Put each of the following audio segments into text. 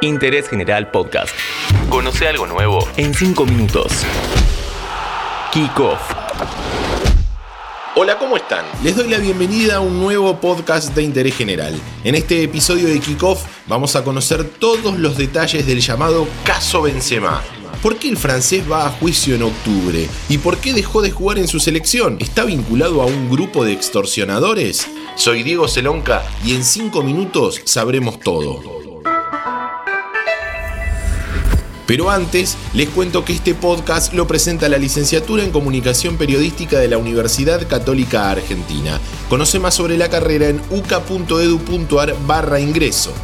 Interés General Podcast. Conoce algo nuevo en 5 minutos. Kickoff. Hola, ¿cómo están? Les doy la bienvenida a un nuevo podcast de interés general. En este episodio de Kickoff vamos a conocer todos los detalles del llamado caso Benzema. ¿Por qué el francés va a juicio en octubre? ¿Y por qué dejó de jugar en su selección? ¿Está vinculado a un grupo de extorsionadores? Soy Diego Celonca y en 5 minutos sabremos todo. Pero antes, les cuento que este podcast lo presenta la licenciatura en Comunicación Periodística de la Universidad Católica Argentina. Conoce más sobre la carrera en uca.edu.ar barra ingreso.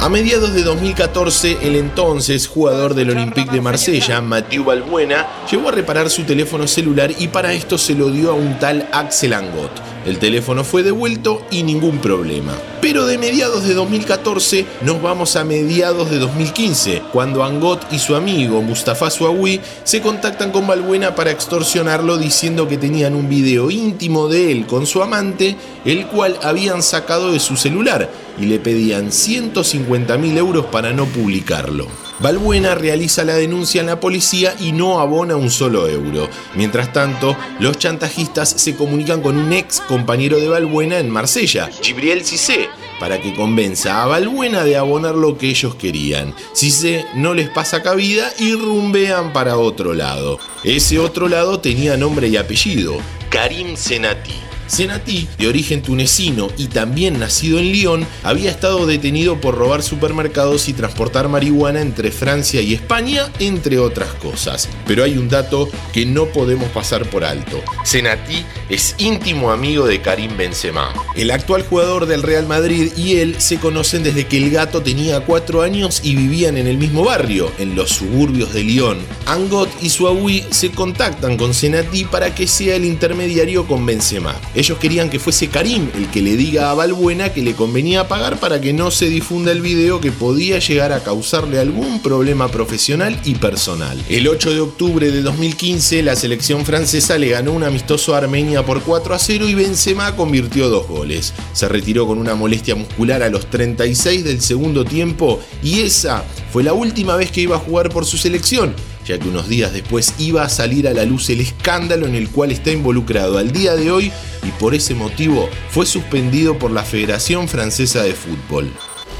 A mediados de 2014, el entonces jugador del Olympique de Marsella, Mathieu Balbuena, llegó a reparar su teléfono celular y para esto se lo dio a un tal Axel Angot. El teléfono fue devuelto y ningún problema. Pero de mediados de 2014 nos vamos a mediados de 2015, cuando Angot y su amigo Mustafa Suawi se contactan con Balbuena para extorsionarlo diciendo que tenían un video íntimo de él con su amante, el cual habían sacado de su celular y le pedían 150 mil euros para no publicarlo. Balbuena realiza la denuncia en la policía y no abona un solo euro. Mientras tanto, los chantajistas se comunican con un ex compañero de Balbuena en Marsella, Gibriel Cissé, para que convenza a Balbuena de abonar lo que ellos querían. Cissé no les pasa cabida y rumbean para otro lado. Ese otro lado tenía nombre y apellido, Karim Senati. Senati, de origen tunecino y también nacido en Lyon, había estado detenido por robar supermercados y transportar marihuana entre Francia y España, entre otras cosas. Pero hay un dato que no podemos pasar por alto. Senati es íntimo amigo de Karim Benzema. El actual jugador del Real Madrid y él se conocen desde que el gato tenía 4 años y vivían en el mismo barrio, en los suburbios de Lyon. Angot y Suawi se contactan con Senati para que sea el intermediario con Benzema. Ellos querían que fuese Karim el que le diga a Balbuena que le convenía pagar para que no se difunda el video que podía llegar a causarle algún problema profesional y personal. El 8 de octubre de 2015 la selección francesa le ganó un amistoso a Armenia por 4 a 0 y Benzema convirtió dos goles. Se retiró con una molestia muscular a los 36 del segundo tiempo y esa fue la última vez que iba a jugar por su selección ya que unos días después iba a salir a la luz el escándalo en el cual está involucrado al día de hoy y por ese motivo fue suspendido por la Federación Francesa de Fútbol.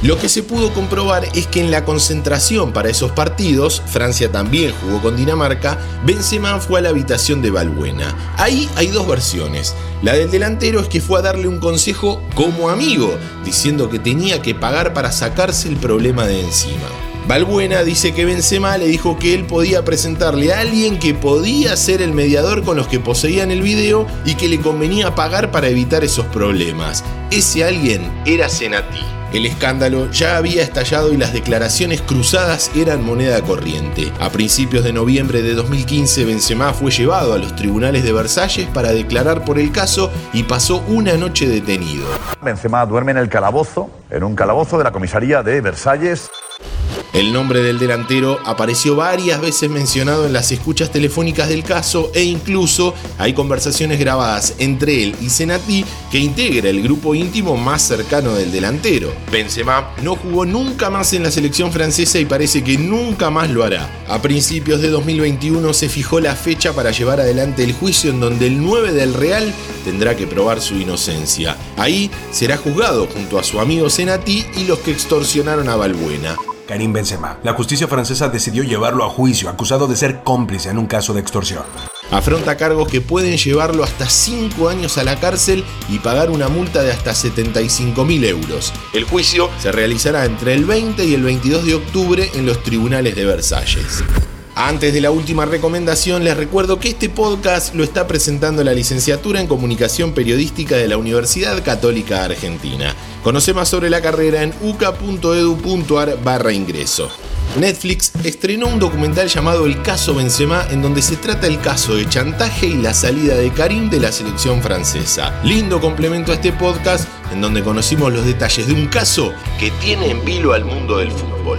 Lo que se pudo comprobar es que en la concentración para esos partidos, Francia también jugó con Dinamarca, Benzema fue a la habitación de Balbuena. Ahí hay dos versiones. La del delantero es que fue a darle un consejo como amigo, diciendo que tenía que pagar para sacarse el problema de encima. Balbuena dice que Benzema le dijo que él podía presentarle a alguien que podía ser el mediador con los que poseían el video y que le convenía pagar para evitar esos problemas. Ese alguien era Senati. El escándalo ya había estallado y las declaraciones cruzadas eran moneda corriente. A principios de noviembre de 2015, Benzema fue llevado a los tribunales de Versalles para declarar por el caso y pasó una noche detenido. Benzema duerme en el calabozo, en un calabozo de la comisaría de Versalles. El nombre del delantero apareció varias veces mencionado en las escuchas telefónicas del caso e incluso hay conversaciones grabadas entre él y Senati que integra el grupo íntimo más cercano del delantero. Benzema no jugó nunca más en la selección francesa y parece que nunca más lo hará. A principios de 2021 se fijó la fecha para llevar adelante el juicio en donde el 9 del Real tendrá que probar su inocencia. Ahí será juzgado junto a su amigo Senati y los que extorsionaron a Balbuena. Karim Benzema. La justicia francesa decidió llevarlo a juicio, acusado de ser cómplice en un caso de extorsión. Afronta cargos que pueden llevarlo hasta 5 años a la cárcel y pagar una multa de hasta 75 mil euros. El juicio se realizará entre el 20 y el 22 de octubre en los tribunales de Versalles. Antes de la última recomendación, les recuerdo que este podcast lo está presentando la licenciatura en Comunicación Periodística de la Universidad Católica Argentina. Conoce más sobre la carrera en uca.edu.ar barra ingreso. Netflix estrenó un documental llamado El caso Benzema en donde se trata el caso de chantaje y la salida de Karim de la selección francesa. Lindo complemento a este podcast en donde conocimos los detalles de un caso que tiene en vilo al mundo del fútbol.